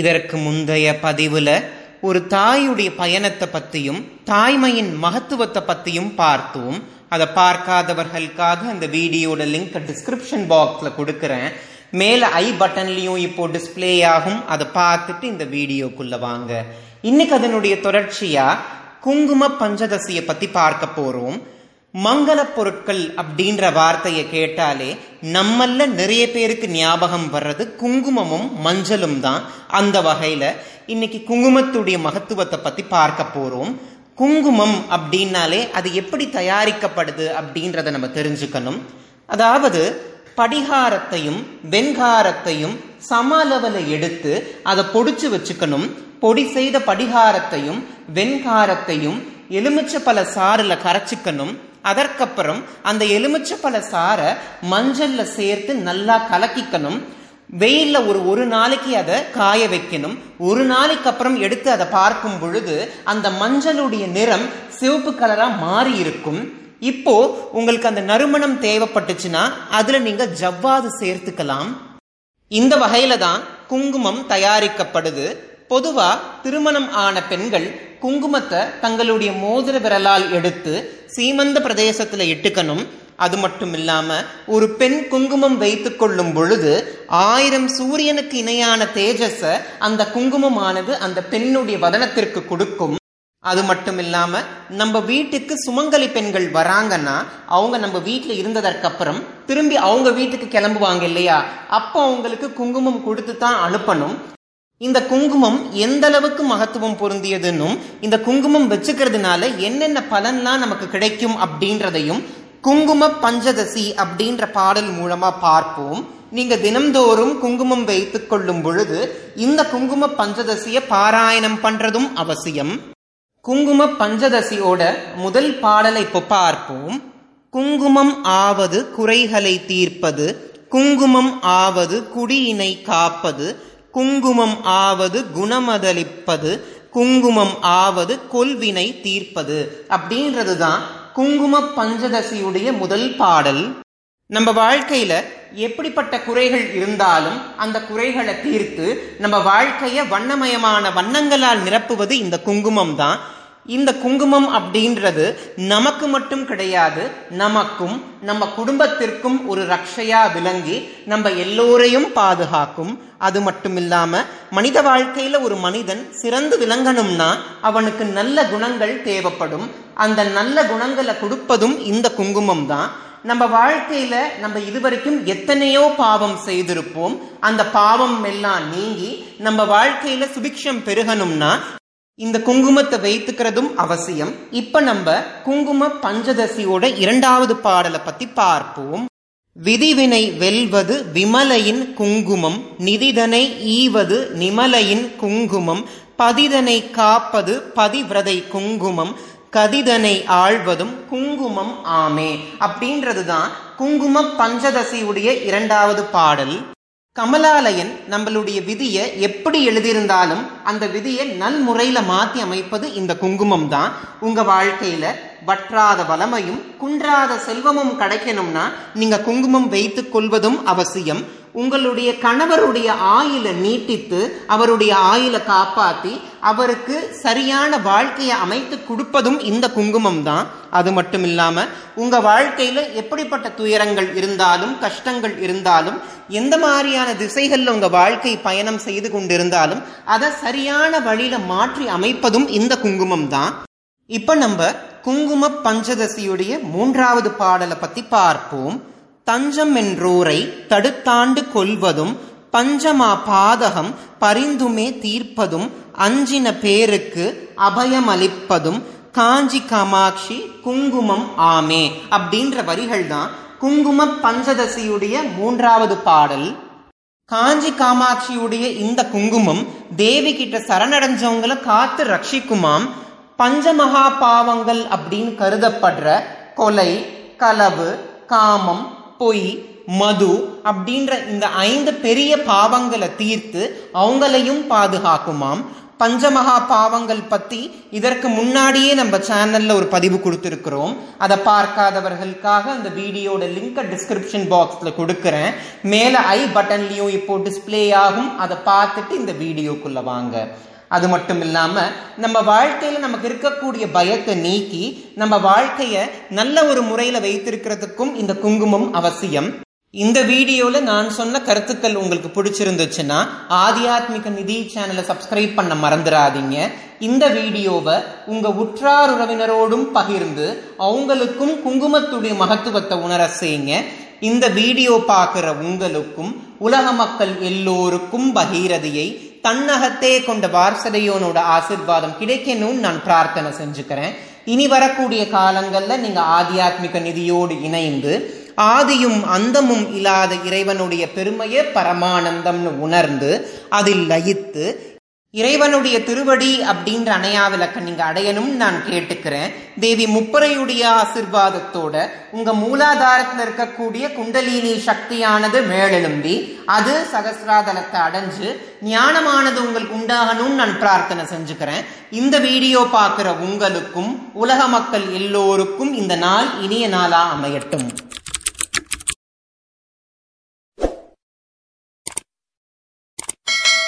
இதற்கு முந்தைய பதிவுல ஒரு தாயுடைய பயணத்தை பத்தியும் தாய்மையின் மகத்துவத்தை பத்தியும் பார்த்தோம். அதை பார்க்காதவர்களுக்காக அந்த வீடியோட லிங்க் டிஸ்கிரிப்ஷன் பாக்ஸ்ல கொடுக்கறேன். மேல ஐ பட்டன்லயும் இப்போ டிஸ்ப்ளே ஆகும். அதை பார்த்துட்டு இந்த வீடியோக்குள்ள வாங்க. இன்னைக்கு அதனுடைய தொடர்ச்சியா குங்கும பஞ்சதசியை பத்தி பார்க்க போறோம். மங்கள பொருட்கள் அப்படின்ற வார்த்தையை கேட்டாலே நம்மள நிறைய பேருக்கு ஞாபகம் வர்றது குங்குமமும் மஞ்சளும் தான். அந்த வகையில இன்னைக்கு குங்குமத்துடைய மகத்துவத்தை பத்தி பார்க்க போறோம். குங்குமம் அப்படின்னாலே அது எப்படி தயாரிக்கப்படுது அப்படின்றத நம்ம தெரிஞ்சுக்கணும். அதாவது படிகாரத்தையும் வெண்காரத்தையும் சம அளவில் எடுத்து அதை பொடிச்சு வச்சுக்கணும். பொடி செய்த படிகாரத்தையும் வெண்காரத்தையும் எலுமிச்சை பல சாறுல கரைச்சிக்கணும். அதற்கப்புறம் அந்த எலுமிச்சப்பழ சாரை மஞ்சள்ல சேர்த்து நல்லா கலக்கிக்கணும். வெயில்ல ஒரு ஒரு நாளைக்கு அதை காய வைக்கணும். ஒரு நாளைக்கு அப்புறம் எடுத்து அதை பார்க்கும் பொழுது அந்த மஞ்சளுடைய நிறம் சிவப்பு கலரா மாறி இருக்கும். இப்போ உங்களுக்கு அந்த நறுமணம் தேவைப்பட்டுச்சுன்னா அதுல நீங்க ஜவ்வாது சேர்த்துக்கலாம். இந்த வகையில தான் குங்குமம் தயாரிக்கப்படுது. பொதுவா திருமணம் ஆன பெண்கள் குங்குமத்தை தங்களுடைய மோதிர விரலால் எடுத்து சீமந்த பிரதேசத்துல இட்டுக்கணும். அது மட்டும் இல்லாம ஒரு பெண் குங்குமம் வைத்துக் கொள்ளும் பொழுது ஆயிரம் சூரியனுக்கு இணையான தேஜஸ அந்த குங்குமமானது அந்த பெண்ணுடைய வதனத்திற்கு கொடுக்கும். அது மட்டும் இல்லாம நம்ம வீட்டுக்கு சுமங்கலி பெண்கள் வராங்கன்னா அவங்க நம்ம வீட்டுல இருந்ததற்கு அப்புறம் திரும்பி அவங்க வீட்டுக்கு கிளம்புவாங்க இல்லையா? அப்போ அவங்களுக்கு குங்குமம் கொடுத்து தான் அனுப்பணும். இந்த குங்குமம் எந்த அளவுக்கு மகத்துவம் பொருந்தியதுன்னும் இந்த குங்குமம் வச்சுக்கிறதுனால என்னென்ன பலன்லாம் நமக்கு கிடைக்கும் அப்படின்றதையும் குங்கும பஞ்சதசி அப்படின்ற பாடல் மூலமா பார்ப்போம். நீங்க தினம்தோறும் குங்குமம் வைத்துக் கொள்ளும் பொழுது இந்த குங்கும பஞ்சதசிய பாராயணம் பண்றதும் அவசியம். குங்கும பஞ்சதசியோட முதல் பாடலை இப்போ பார்ப்போம். குங்குமம் ஆவது குறைகளை தீர்ப்பது குங்குமம் ஆவது குடியினை காப்பது குங்குமம் ஆவது குணமதளிப்பது குங்குமம் ஆவது கொல்வினை தீர்ப்பது. அப்படின்றது தான் குங்கும பஞ்சதசியுடைய முதல் பாடல். நம்ம வாழ்க்கையில எப்படிப்பட்ட குறைகள் இருந்தாலும் அந்த குறைகளை தீர்த்து நம்ம வாழ்க்கைய வண்ணமயமான வண்ணங்களால் நிரப்புவது இந்த குங்குமம் தான் இந்த குங்குமம் அப்படின்றது நமக்கு மட்டும் கிடையாது நமக்கும் நம்ம குடும்பத்திற்கும் ஒரு ரக்ஷையா விளங்கி நம்ம எல்லோரையும் பாதுகாக்கும். அது மட்டும் இல்லாம மனித வாழ்க்கையில ஒரு மனிதன் சிறந்து விளங்கணும்னா அவனுக்கு நல்ல குணங்கள் தேவைப்படும். அந்த நல்ல குணங்களை கொடுப்பதும் இந்த குங்குமம் தான். நம்ம வாழ்க்கையில நம்ம இதுவரைக்கும் எத்தனையோ பாவம் செய்திருப்போம். அந்த பாவம் எல்லாம் நீங்கி நம்ம வாழ்க்கையில சுபிக்ஷம் பெருகணும்னா இந்த குங்குமத்தை வைத்துக்கிறதும் அவசியம். இப்ப நம்ம குங்கும பஞ்சதசியோட இரண்டாவது பாடலை பத்தி பார்ப்போம். விதிவினை வெல்வது விமலையின் குங்குமம் நிதிதனை ஈவது நிமலையின் குங்குமம் பதிதனை காப்பது பதிவிரதை குங்குமம் கதிதனை ஆழ்வதும் குங்குமம் ஆமே. அப்படின்றது தான் குங்கும பஞ்சதசியுடைய இரண்டாவது பாடல். கமலாலயன் நம்மளுடைய விதியை எப்படி எழுதியிருந்தாலும் அந்த விதியை நல்முறையில மாற்றி அமைப்பது இந்த குங்குமம் தான் உங்க வாழ்க்கையில வற்றாத வளமையும் குன்றாத செல்வமும் கிடைக்கணும்னா நீங்க குங்குமம் வைத்துக் கொள்வதும் அவசியம். உங்களுடைய கணவருடைய ஆயில நீட்டித்து அவருடைய ஆயில காப்பாத்தி அவருக்கு சரியான வாழ்க்கையை அமைத்து கொடுப்பதும் இந்த குங்குமம் தான். அது மட்டும் இல்லாம உங்க வாழ்க்கையில எப்படிப்பட்ட துயரங்கள் இருந்தாலும் கஷ்டங்கள் இருந்தாலும் எந்த மாதிரியான திசைகள்ல உங்க வாழ்க்கை பயணம் செய்து கொண்டிருந்தாலும் அதை சரியான வழியில மாற்றி அமைப்பதும் இந்த குங்குமம் தான். இப்ப நம்ம குங்கும பஞ்சதசியுடைய மூன்றாவது பாடலை பத்தி பார்ப்போம். தஞ்சம் என்றோரை தடுத்தாண்டு கொள்வதும் பஞ்சமா பாதகம் பரிந்துமே தீர்ப்பதும் அஞ்சின பேருக்கு அபயமளிப்பதும் காஞ்சி காமாட்சி குங்குமம் ஆமே அப்படின்ற வரிகள் தான் குங்கும பஞ்சதசியுடைய மூன்றாவது பாடல். காஞ்சி காமாட்சியுடைய இந்த குங்குமம் தேவி கிட்ட சரணடைஞ்சவங்களை காத்து ரட்சிக்குமாம். பஞ்சமகா பாவங்கள் அப்படின்னு கருதப்படுற கொலை களவு காமம் பொய் மது அப்படின்ற இந்த ஐந்து பெரிய பாவங்களை தீர்த்து அவங்களையும் பாதுகாக்குமாம். பஞ்சமகா பாவங்கள் பத்தி இதற்கு முன்னாடியே நம்ம சேனல்ல ஒரு பதிவு கொடுத்துருக்கிறோம். அதை பார்க்காதவர்களுக்காக அந்த வீடியோட லிங்கை டிஸ்கிரிப்ஷன் பாக்ஸ்ல கொடுக்குறேன். மேல ஐ பட்டன்லயும் இப்போ டிஸ்பிளே ஆகும். அதை பார்த்துட்டு இந்த வீடியோக்குள்ள வாங்க. அது மட்டும் இல்லாமல் நம்ம வாழ்க்கையில் நமக்கு இருக்கக்கூடிய பயத்தை நீக்கி நம்ம வாழ்க்கையை நல்ல ஒரு முறையில் வைத்திருக்கிறதுக்கும் இந்த குங்குமம் அவசியம். இந்த வீடியோவில் நான் சொன்ன கருத்துக்கள் உங்களுக்கு பிடிச்சிருந்துச்சுன்னா ஆத்தியாத்மிக நிதி சேனலை சப்ஸ்கிரைப் பண்ண மறந்துடாதீங்க. இந்த வீடியோவை உங்கள் உற்றார் உறவினரோடும் பகிர்ந்து அவங்களுக்கும் குங்குமத்துடைய மகத்துவத்தை உணர செய்யுங்க. இந்த வீடியோ பார்க்குற உங்களுக்கும் உலக மக்கள் எல்லோருக்கும் பகீரதியை தன்னகத்தே கொண்ட வாரசதையோனோட ஆசிர்வாதம் கிடைக்கணும்னு நான் பிரார்த்தனை செஞ்சுக்கிறேன். இனி வரக்கூடிய காலங்களில் நீங்கள் ஆத்தியாத்மிக நிதியோடு இணைந்து ஆதியும் அந்தமும் இல்லாத இறைவனுடைய பெருமையே பரமானந்தம்னு உணர்ந்து அதில் லயித்து இறைவனுடைய திருவடி அப்படின்ற அணையா விளக்க நீங்க அடையணும்னு நான் கேட்டுக்கிறேன். தேவி முப்பரையுடைய ஆசிர்வாதத்தோட உங்க மூலாதாரத்துல இருக்கக்கூடிய குண்டலினி சக்தியானது மேலெழும்பி அது சகசிராதலத்தை அடைஞ்சு ஞானமானது உங்களுக்கு உண்டாகணும்னு நான் பிரார்த்தனை செஞ்சுக்கிறேன். இந்த வீடியோ பார்க்குற உங்களுக்கும் உலக மக்கள் எல்லோருக்கும் இந்த நாள் இனிய நாளா அமையட்டும்.